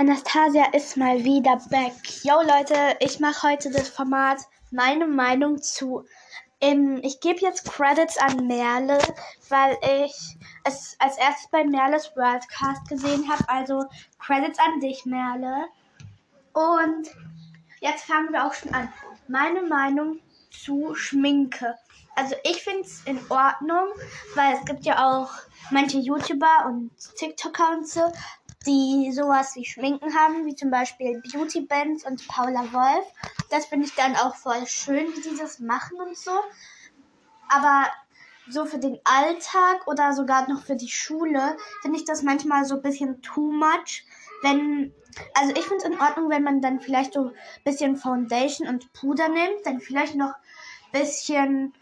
Anastasia ist mal wieder back. Yo Leute, ich mache heute das Format meine Meinung zu. Ähm, ich gebe jetzt Credits an Merle, weil ich es als erstes bei Merles Worldcast gesehen habe. Also Credits an dich, Merle. Und jetzt fangen wir auch schon an. Meine Meinung zu Schminke. Also ich finde es in Ordnung, weil es gibt ja auch manche YouTuber und TikToker und so, die sowas wie Schminken haben, wie zum Beispiel Beauty Bands und Paula Wolf. Das finde ich dann auch voll schön, wie die das machen und so. Aber so für den Alltag oder sogar noch für die Schule finde ich das manchmal so ein bisschen too much. Wenn, also ich finde es in Ordnung, wenn man dann vielleicht so ein bisschen Foundation und Puder nimmt, dann vielleicht noch ein bisschen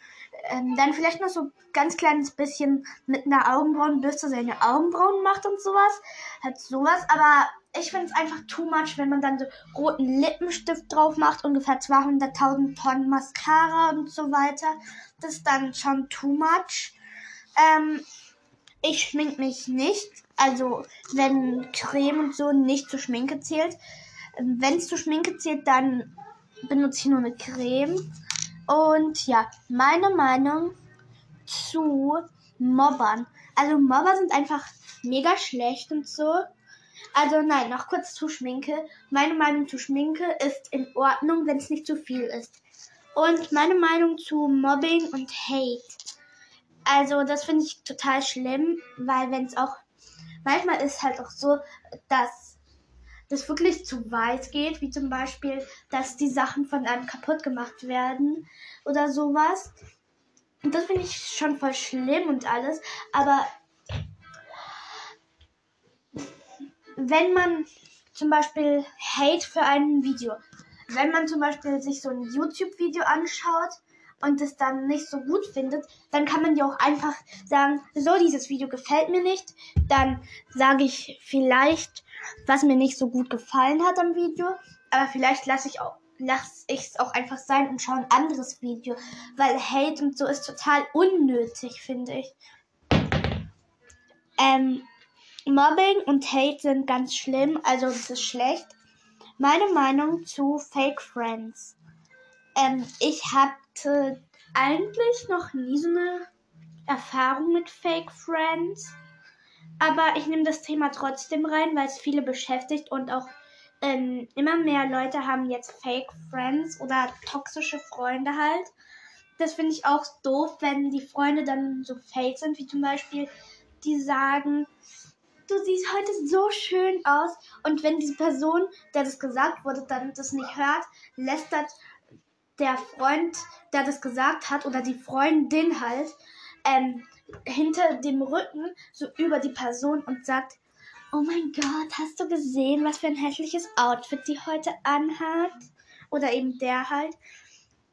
ähm, dann vielleicht noch so ein ganz kleines bisschen mit einer Augenbrauenbürste seine Augenbrauen macht und sowas. Halt sowas. Aber ich finde es einfach too much, wenn man dann so roten Lippenstift drauf macht, ungefähr 200.000 Tonnen Mascara und so weiter. Das ist dann schon too much. Ähm, ich schmink mich nicht. Also, wenn Creme und so nicht zur Schminke zählt. Wenn es zur Schminke zählt, dann benutze ich nur eine Creme. Und ja, meine Meinung zu Mobbern. Also Mobber sind einfach mega schlecht und so. Also nein, noch kurz zu Schminke. Meine Meinung zu Schminke ist in Ordnung, wenn es nicht zu viel ist. Und meine Meinung zu Mobbing und Hate. Also das finde ich total schlimm, weil wenn es auch manchmal ist halt auch so, dass das wirklich zu weit geht, wie zum Beispiel, dass die Sachen von einem kaputt gemacht werden oder sowas. Und das finde ich schon voll schlimm und alles. Aber wenn man zum Beispiel Hate für ein Video, wenn man zum Beispiel sich so ein YouTube-Video anschaut und es dann nicht so gut findet, dann kann man ja auch einfach sagen, so, dieses Video gefällt mir nicht. Dann sage ich vielleicht, was mir nicht so gut gefallen hat am Video. Aber vielleicht lasse ich auch lasse ich es auch einfach sein und schaue ein anderes Video, weil Hate und so ist total unnötig, finde ich. Ähm, Mobbing und Hate sind ganz schlimm, also das ist schlecht. Meine Meinung zu Fake Friends. Ähm, ich hatte eigentlich noch nie so eine Erfahrung mit Fake Friends. Aber ich nehme das Thema trotzdem rein, weil es viele beschäftigt und auch ähm, immer mehr Leute haben jetzt Fake Friends oder toxische Freunde halt. Das finde ich auch doof, wenn die Freunde dann so fake sind, wie zum Beispiel, die sagen, du siehst heute so schön aus. Und wenn diese Person, der das gesagt wurde, dann das nicht hört, lästert der Freund, der das gesagt hat, oder die Freundin halt, ähm, hinter dem Rücken so über die Person und sagt, oh mein Gott, hast du gesehen, was für ein hässliches Outfit die heute anhat? Oder eben der halt.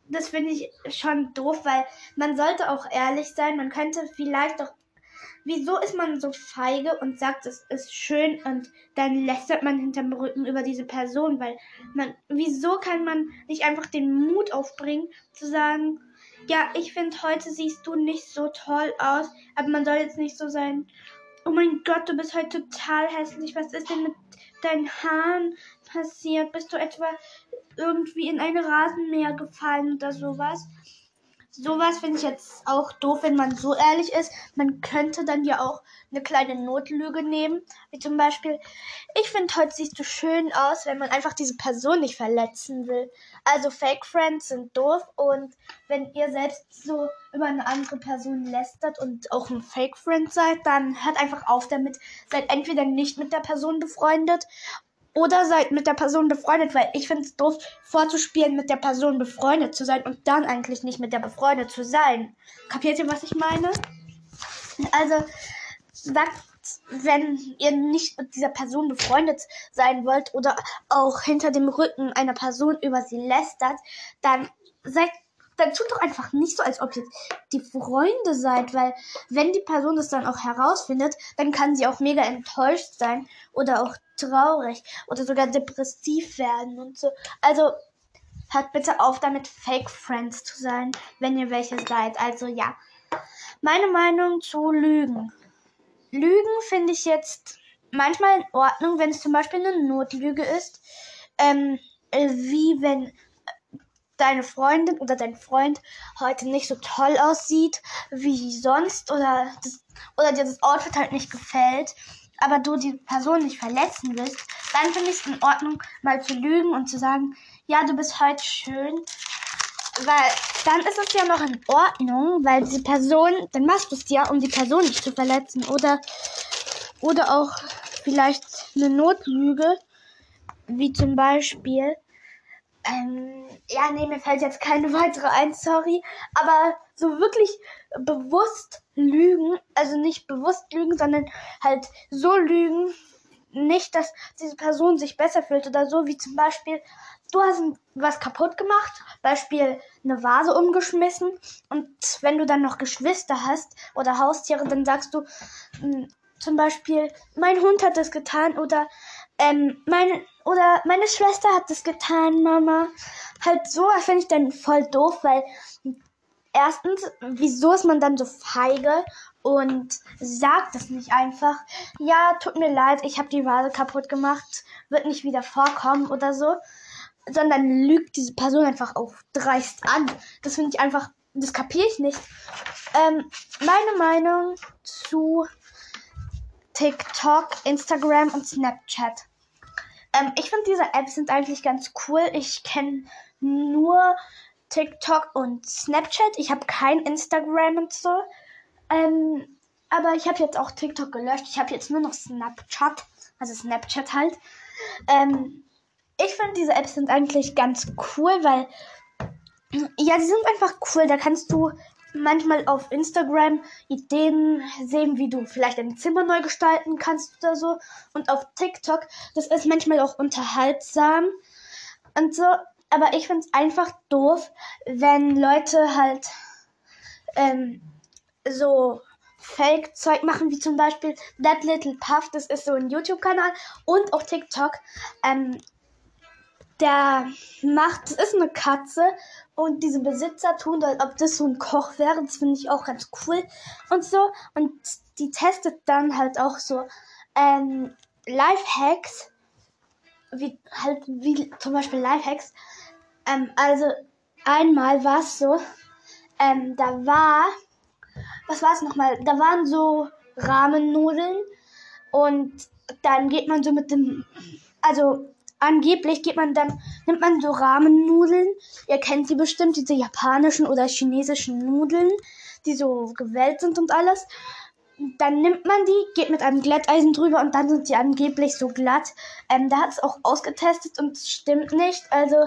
Das finde ich schon doof, weil man sollte auch ehrlich sein. Man könnte vielleicht auch wieso ist man so feige und sagt, es ist schön und dann lästert man hinterm Rücken über diese Person, weil man, wieso kann man nicht einfach den Mut aufbringen, zu sagen, ja, ich finde, heute siehst du nicht so toll aus, aber man soll jetzt nicht so sein, oh mein Gott, du bist heute total hässlich, was ist denn mit deinen Haaren passiert? Bist du etwa irgendwie in ein Rasenmäher gefallen oder sowas? Sowas finde ich jetzt auch doof, wenn man so ehrlich ist. Man könnte dann ja auch eine kleine Notlüge nehmen. Wie zum Beispiel, ich finde, heute siehst du schön aus, wenn man einfach diese Person nicht verletzen will. Also Fake Friends sind doof und wenn ihr selbst so über eine andere Person lästert und auch ein Fake Friend seid, dann hört einfach auf damit. Seid entweder nicht mit der Person befreundet oder seid mit der Person befreundet, weil ich finde es doof, vorzuspielen, mit der Person befreundet zu sein und dann eigentlich nicht mit der befreundet zu sein. Kapiert ihr, was ich meine? Also, sagt, wenn ihr nicht mit dieser Person befreundet sein wollt oder auch hinter dem Rücken einer Person über sie lästert, dann seid dann tut doch einfach nicht so, als ob ihr die Freunde seid, weil wenn die Person das dann auch herausfindet, dann kann sie auch mega enttäuscht sein oder auch traurig oder sogar depressiv werden und so. Also hört bitte auf damit, Fake Friends zu sein, wenn ihr welche seid. Also ja. Meine Meinung zu Lügen. Lügen finde ich jetzt manchmal in Ordnung, wenn es zum Beispiel eine Notlüge ist, ähm, äh, wie wenn deine Freundin oder dein Freund heute nicht so toll aussieht wie sonst oder, das, oder dir das Outfit halt nicht gefällt, aber du die Person nicht verletzen willst, dann finde ich es in Ordnung, mal zu lügen und zu sagen, ja, du bist heute schön. Weil dann ist es ja noch in Ordnung, weil die Person, dann machst du es ja, um die Person nicht zu verletzen. Oder, oder auch vielleicht eine Notlüge, wie zum Beispiel, ähm, ja, nee, mir fällt jetzt keine weitere ein, sorry. Aber so wirklich bewusst lügen, also nicht bewusst lügen, sondern halt so lügen, nicht, dass diese Person sich besser fühlt oder so, wie zum Beispiel, du hast was kaputt gemacht, Beispiel eine Vase umgeschmissen und wenn du dann noch Geschwister hast oder Haustiere, dann sagst du hm, zum Beispiel, mein Hund hat das getan oder ähm, meine, oder meine Schwester hat das getan, Mama. Halt so, finde ich dann voll doof, weil erstens, wieso ist man dann so feige und sagt es nicht einfach? Ja, tut mir leid, ich habe die Vase kaputt gemacht, wird nicht wieder vorkommen oder so. Sondern lügt diese Person einfach auf dreist an. Das finde ich einfach, das kapiere ich nicht. Ähm, meine Meinung zu TikTok, Instagram und Snapchat. Ähm, ich finde diese Apps sind eigentlich ganz cool. Ich kenne nur TikTok und Snapchat. Ich habe kein Instagram und so. Ähm, aber ich habe jetzt auch TikTok gelöscht. Ich habe jetzt nur noch Snapchat. Also Snapchat halt. Ähm, ich finde diese Apps sind eigentlich ganz cool, weil ja, die sind einfach cool. Da kannst du manchmal auf Instagram Ideen sehen, wie du vielleicht ein Zimmer neu gestalten kannst oder so. Und auf TikTok, das ist manchmal auch unterhaltsam und so. Aber ich finde es einfach doof, wenn Leute halt ähm, so Fake-Zeug machen, wie zum Beispiel That Little Puff, das ist so ein YouTube-Kanal und auch TikTok. Ähm, der macht, das ist eine Katze und diese Besitzer tun, als ob das so ein Koch wäre. Das finde ich auch ganz cool und so. Und die testet dann halt auch so ähm, Lifehacks, wie halt wie zum Beispiel Lifehacks. Ähm, also einmal war es so, ähm, da war, was war es nochmal? Da waren so Rahmennudeln und dann geht man so mit dem, also angeblich geht man dann, nimmt man so Rahmennudeln. Ihr kennt sie bestimmt, diese japanischen oder chinesischen Nudeln, die so gewellt sind und alles. Dann nimmt man die, geht mit einem Glätteisen drüber und dann sind die angeblich so glatt. Ähm, da hat es auch ausgetestet und stimmt nicht. Also,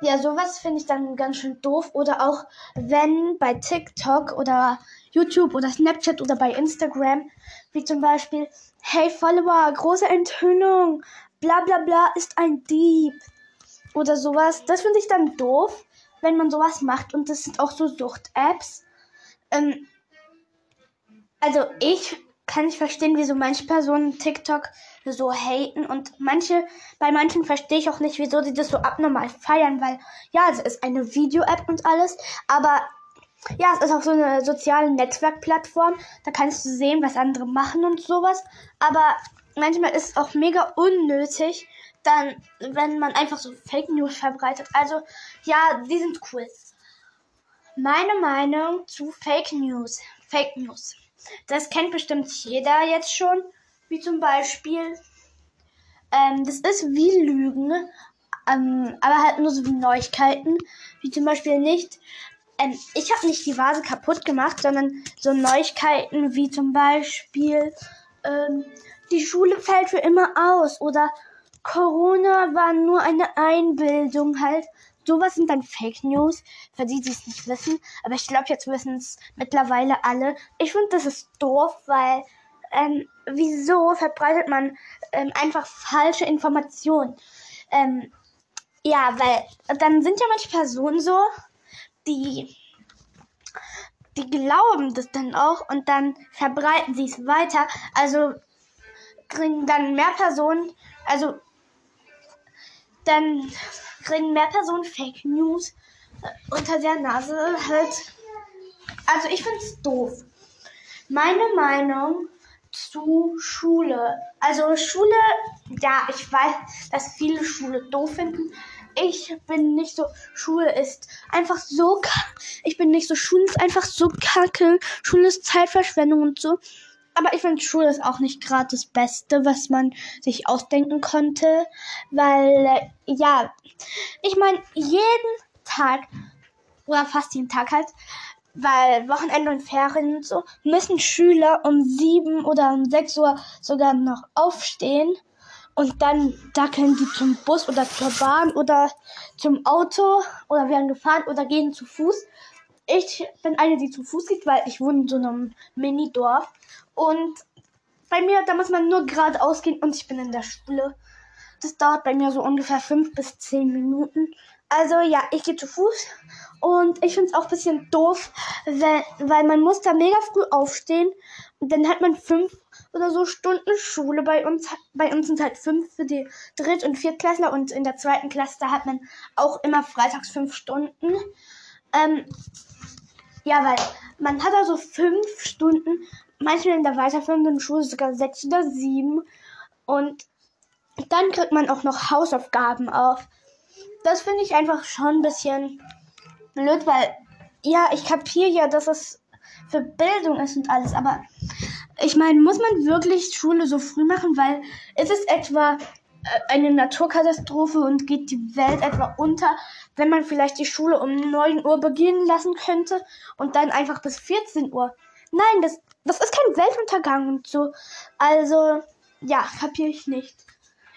ja, sowas finde ich dann ganz schön doof. Oder auch, wenn bei TikTok oder YouTube oder Snapchat oder bei Instagram, wie zum Beispiel, hey Follower, große Enthüllung, bla bla bla ist ein Dieb. Oder sowas. Das finde ich dann doof, wenn man sowas macht. Und das sind auch so Sucht-Apps. Ähm, also ich kann nicht verstehen, wieso manche Personen TikTok so haten. Und manche, bei manchen verstehe ich auch nicht, wieso sie das so abnormal feiern, weil ja, es ist eine Video-App und alles, aber ja, es ist auch so eine soziale Netzwerkplattform, da kannst du sehen, was andere machen und sowas, aber manchmal ist es auch mega unnötig, dann, wenn man einfach so Fake News verbreitet. Also, ja, die sind cool. Meine Meinung zu Fake News. Fake News. Das kennt bestimmt jeder jetzt schon. Wie zum Beispiel, ähm, das ist wie Lügen, ähm, aber halt nur so wie Neuigkeiten. Wie zum Beispiel nicht, ähm, ich habe nicht die Vase kaputt gemacht, sondern so Neuigkeiten wie zum Beispiel, ähm, die Schule fällt für immer aus oder Corona war nur eine Einbildung halt. Sowas sind dann Fake News, für die, die es nicht wissen. Aber ich glaube, jetzt wissen es mittlerweile alle. Ich finde, das ist doof, weil ähm, wieso verbreitet man ähm, einfach falsche Informationen? Ähm, ja, weil dann sind ja manche Personen so, die die glauben das dann auch und dann verbreiten sie es weiter. Also kriegen dann mehr Personen, also dann kriegen mehr Personen Fake News äh, unter der Nase halt. Also ich finde es doof. Meine Meinung zu Schule. Also Schule, ja, ich weiß, dass viele Schule doof finden. Ich bin nicht so, Schule ist einfach so, ich bin nicht so, Schule ist einfach so kacke. Schule ist Zeitverschwendung und so. Aber ich finde, Schule ist auch nicht gerade das Beste, was man sich ausdenken konnte. Weil, ja, ich meine, jeden Tag, oder fast jeden Tag halt, weil Wochenende und Ferien und so, müssen Schüler um sieben oder um sechs Uhr sogar noch aufstehen. Und dann da können die zum Bus oder zur Bahn oder zum Auto oder werden gefahren oder gehen zu Fuß. Ich bin eine, die zu Fuß geht, weil ich wohne in so einem Mini-Dorf. Und bei mir, da muss man nur geradeaus gehen und ich bin in der Schule. Das dauert bei mir so ungefähr fünf bis zehn Minuten. Also ja, ich gehe zu Fuß und ich finde es auch ein bisschen doof, weil, weil man muss da mega früh aufstehen und dann hat man fünf oder so Stunden Schule. Bei uns, bei uns sind halt fünf für die Dritt- und Viertklässler und in der zweiten Klasse, hat man auch immer freitags fünf Stunden. Ähm, ja, weil man hat also fünf Stunden, manchmal in der weiterführenden Schule sogar sechs oder sieben. Und dann kriegt man auch noch Hausaufgaben auf. Das finde ich einfach schon ein bisschen blöd, weil ja, ich kapiere ja, dass es für Bildung ist und alles, aber ich meine, muss man wirklich Schule so früh machen, weil ist es etwa eine Naturkatastrophe und geht die Welt etwa unter, wenn man vielleicht die Schule um 9 Uhr beginnen lassen könnte und dann einfach bis 14 Uhr. Nein, das, das ist kein Weltuntergang und so. Also, ja, kapiere ich nicht.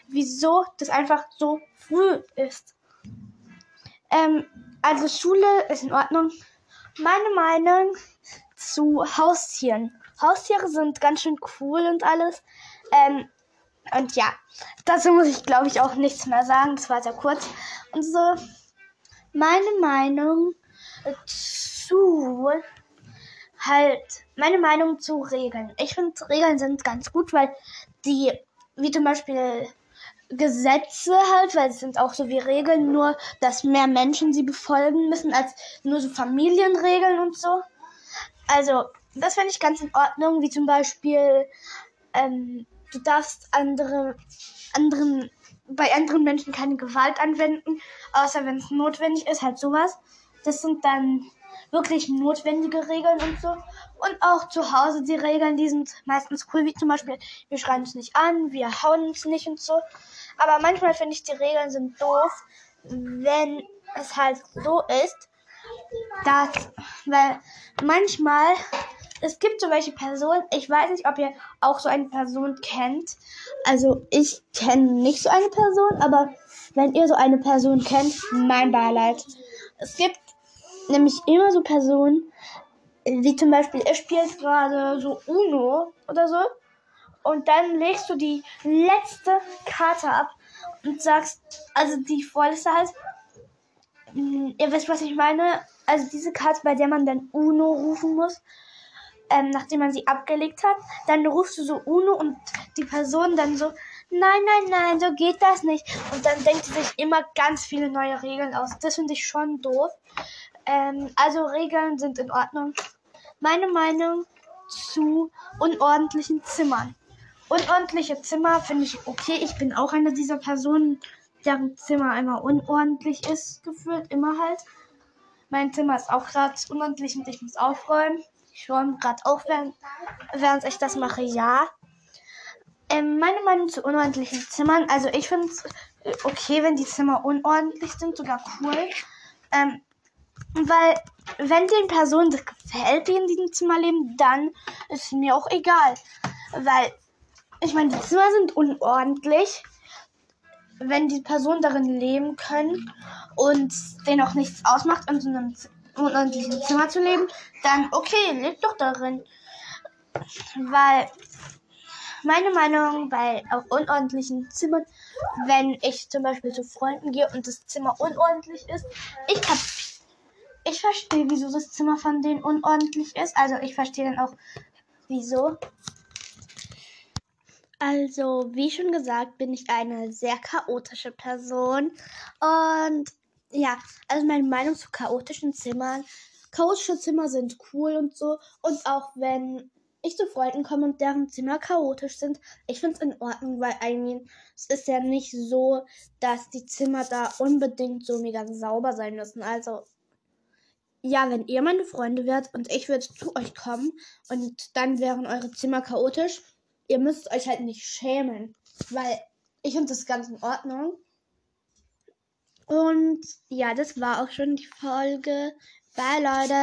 Wieso das einfach so früh ist. Ähm, also Schule ist in Ordnung. Meine Meinung zu Haustieren. Haustiere sind ganz schön cool und alles. Ähm, und ja, dazu muss ich glaube ich auch nichts mehr sagen. Das war sehr kurz. Und so, meine Meinung zu halt, meine Meinung zu Regeln. Ich finde Regeln sind ganz gut, weil die, wie zum Beispiel Gesetze halt, weil es sind auch so wie Regeln, nur dass mehr Menschen sie befolgen müssen als nur so Familienregeln und so. Also, das finde ich ganz in Ordnung, wie zum Beispiel, ähm, du darfst andere, anderen, bei anderen Menschen keine Gewalt anwenden, außer wenn es notwendig ist, halt sowas. Das sind dann wirklich notwendige Regeln und so. Und auch zu Hause die Regeln, die sind meistens cool, wie zum Beispiel, wir schreien uns nicht an, wir hauen uns nicht und so. Aber manchmal finde ich, die Regeln sind doof, wenn es halt so ist, dass, weil manchmal, es gibt so welche Personen, ich weiß nicht, ob ihr auch so eine Person kennt. Also ich kenne nicht so eine Person, aber wenn ihr so eine Person kennt, mein Beileid. Es gibt nämlich immer so Personen, wie zum Beispiel, ihr spielt gerade so Uno oder so und dann legst du die letzte Karte ab und sagst, also die vorletzte halt, ihr wisst, was ich meine, also diese Karte, bei der man dann Uno rufen muss, ähm, nachdem man sie abgelegt hat, dann rufst du so Uno und die Person dann so, nein, nein, nein, so geht das nicht. Und dann denkt sie sich immer ganz viele neue Regeln aus. Das finde ich schon doof. Ähm, also Regeln sind in Ordnung. Meine Meinung zu unordentlichen Zimmern. Unordentliche Zimmer finde ich okay. Ich bin auch eine dieser Personen, deren Zimmer immer unordentlich ist, gefühlt, immer halt. Mein Zimmer ist auch gerade unordentlich und ich muss aufräumen. Ich räume gerade auf, während, während ich das mache, ja. Ähm, meine Meinung zu unordentlichen Zimmern. Also ich finde es äh, okay, wenn die Zimmer unordentlich sind, sogar cool. Ähm, weil, wenn den Personen das gefällt, die in diesem Zimmer leben, dann ist mir auch egal. Weil ich meine, die Zimmer sind unordentlich. Wenn die Personen darin leben können und denen auch nichts ausmacht, in so einem unordentlichen Zimmer zu leben, dann okay, lebt doch darin. Weil meine Meinung bei auch unordentlichen Zimmern, wenn ich zum Beispiel zu Freunden gehe und das Zimmer unordentlich ist, ich hab, ich verstehe, wieso das Zimmer von denen unordentlich ist. Also ich verstehe dann auch, wieso. Also, wie schon gesagt, bin ich eine sehr chaotische Person. Und ja, also meine Meinung zu chaotischen Zimmern. Chaotische Zimmer sind cool und so. Und auch wenn ich zu Freunden komme und deren Zimmer chaotisch sind. Ich finde es in Ordnung, weil I mean, es ist ja nicht so, dass die Zimmer da unbedingt so mega sauber sein müssen. Also, ja, wenn ihr meine Freunde wärt und ich würde zu euch kommen und dann wären eure Zimmer chaotisch, ihr müsst euch halt nicht schämen, weil ich finde das ganz in Ordnung. Und ja, das war auch schon die Folge. Bye, Leute.